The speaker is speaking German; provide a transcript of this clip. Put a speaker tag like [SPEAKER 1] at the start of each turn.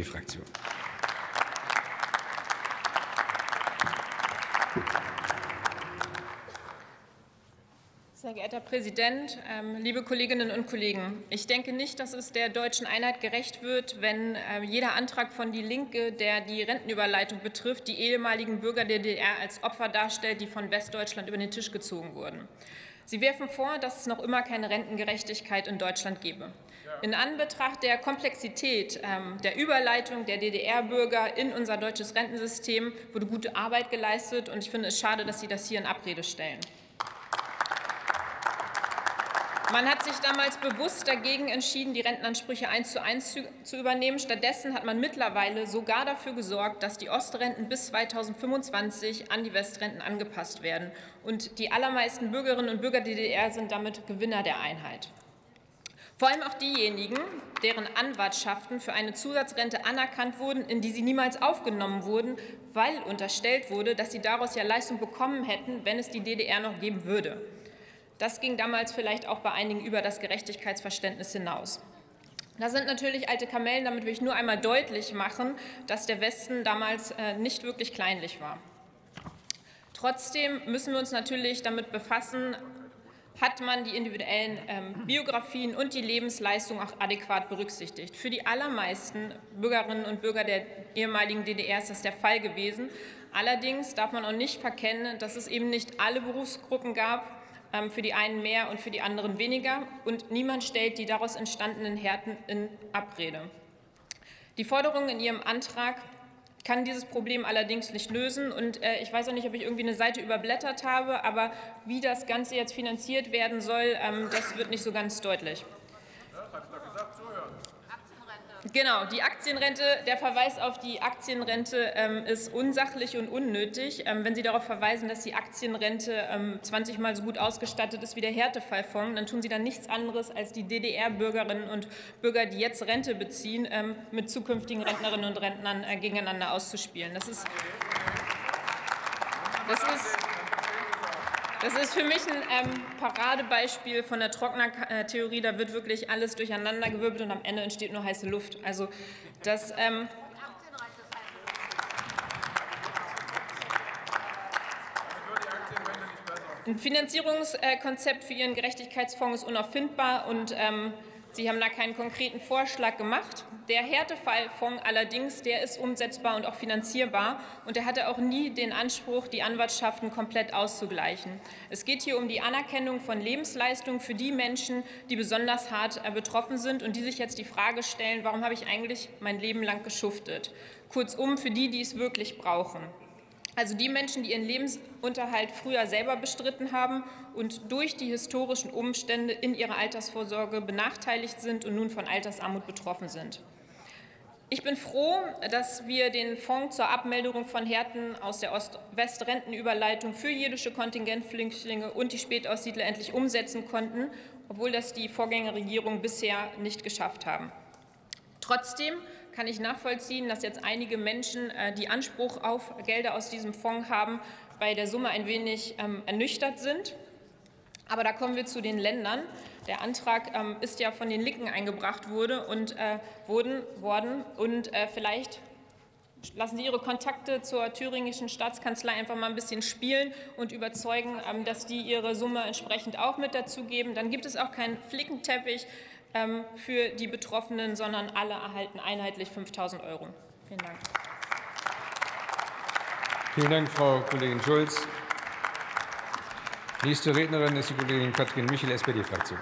[SPEAKER 1] Die Fraktion.
[SPEAKER 2] Sehr geehrter Herr Präsident, ähm, liebe Kolleginnen und Kollegen! Ich denke nicht, dass es der deutschen Einheit gerecht wird, wenn äh, jeder Antrag von Die Linke, der die Rentenüberleitung betrifft, die ehemaligen Bürger der DDR als Opfer darstellt, die von Westdeutschland über den Tisch gezogen wurden. Sie werfen vor, dass es noch immer keine Rentengerechtigkeit in Deutschland gebe. In Anbetracht der Komplexität ähm, der Überleitung der DDR-Bürger in unser deutsches Rentensystem wurde gute Arbeit geleistet, und ich finde es schade, dass Sie das hier in Abrede stellen. Man hat sich damals bewusst dagegen entschieden, die Rentenansprüche eins zu eins zu übernehmen. Stattdessen hat man mittlerweile sogar dafür gesorgt, dass die Ostrenten bis 2025 an die Westrenten angepasst werden. Und die allermeisten Bürgerinnen und Bürger der DDR sind damit Gewinner der Einheit. Vor allem auch diejenigen, deren Anwartschaften für eine Zusatzrente anerkannt wurden, in die sie niemals aufgenommen wurden, weil unterstellt wurde, dass sie daraus ja Leistung bekommen hätten, wenn es die DDR noch geben würde. Das ging damals vielleicht auch bei einigen über das Gerechtigkeitsverständnis hinaus. Da sind natürlich alte Kamellen, damit will ich nur einmal deutlich machen, dass der Westen damals äh, nicht wirklich kleinlich war. Trotzdem müssen wir uns natürlich damit befassen, hat man die individuellen ähm, Biografien und die Lebensleistung auch adäquat berücksichtigt. Für die allermeisten Bürgerinnen und Bürger der ehemaligen DDR ist das der Fall gewesen. Allerdings darf man auch nicht verkennen, dass es eben nicht alle Berufsgruppen gab, für die einen mehr und für die anderen weniger. Und niemand stellt die daraus entstandenen Härten in Abrede. Die Forderung in Ihrem Antrag kann dieses Problem allerdings nicht lösen. Und äh, ich weiß auch nicht, ob ich irgendwie eine Seite überblättert habe, aber wie das Ganze jetzt finanziert werden soll, ähm, das wird nicht so ganz deutlich. Genau, die Aktienrente, der Verweis auf die Aktienrente ähm, ist unsachlich und unnötig. Ähm, wenn Sie darauf verweisen, dass die Aktienrente ähm, 20 Mal so gut ausgestattet ist wie der Härtefallfonds, dann tun Sie dann nichts anderes, als die DDR-Bürgerinnen und Bürger, die jetzt Rente beziehen, ähm, mit zukünftigen Rentnerinnen und Rentnern äh, gegeneinander auszuspielen. Das ist, das ist das ist für mich ein ähm, Paradebeispiel von der Trockner-Theorie. Da wird wirklich alles durcheinandergewirbelt und am Ende entsteht nur heiße Luft. Also das. Ähm, ein Finanzierungskonzept für Ihren Gerechtigkeitsfonds ist unauffindbar und ähm, Sie haben da keinen konkreten Vorschlag gemacht. Der Härtefallfonds allerdings, der ist umsetzbar und auch finanzierbar und der hatte auch nie den Anspruch, die Anwartschaften komplett auszugleichen. Es geht hier um die Anerkennung von Lebensleistungen für die Menschen, die besonders hart äh, betroffen sind und die sich jetzt die Frage stellen, warum habe ich eigentlich mein Leben lang geschuftet? Kurzum, für die, die es wirklich brauchen. Also die Menschen, die ihren Lebensunterhalt früher selber bestritten haben und durch die historischen Umstände in ihrer Altersvorsorge benachteiligt sind und nun von Altersarmut betroffen sind. Ich bin froh, dass wir den Fonds zur Abmeldung von Härten aus der Ost-West-Rentenüberleitung für jüdische Kontingentflüchtlinge und die Spätaussiedler endlich umsetzen konnten, obwohl das die Vorgängerregierung bisher nicht geschafft haben. Trotzdem kann ich nachvollziehen, dass jetzt einige Menschen, äh, die Anspruch auf Gelder aus diesem Fonds haben, bei der Summe ein wenig ähm, ernüchtert sind. Aber da kommen wir zu den Ländern. Der Antrag ähm, ist ja von den Linken eingebracht wurde und, äh, wurden, worden. Und äh, vielleicht lassen Sie Ihre Kontakte zur thüringischen Staatskanzlei einfach mal ein bisschen spielen und überzeugen, ähm, dass die ihre Summe entsprechend auch mit dazugeben. Dann gibt es auch keinen Flickenteppich für die Betroffenen, sondern alle erhalten einheitlich 5.000 Euro. Vielen Dank.
[SPEAKER 1] Vielen Dank, Frau Kollegin Schulz. Nächste Rednerin ist die Kollegin Katrin Michel, SPD-Fraktion.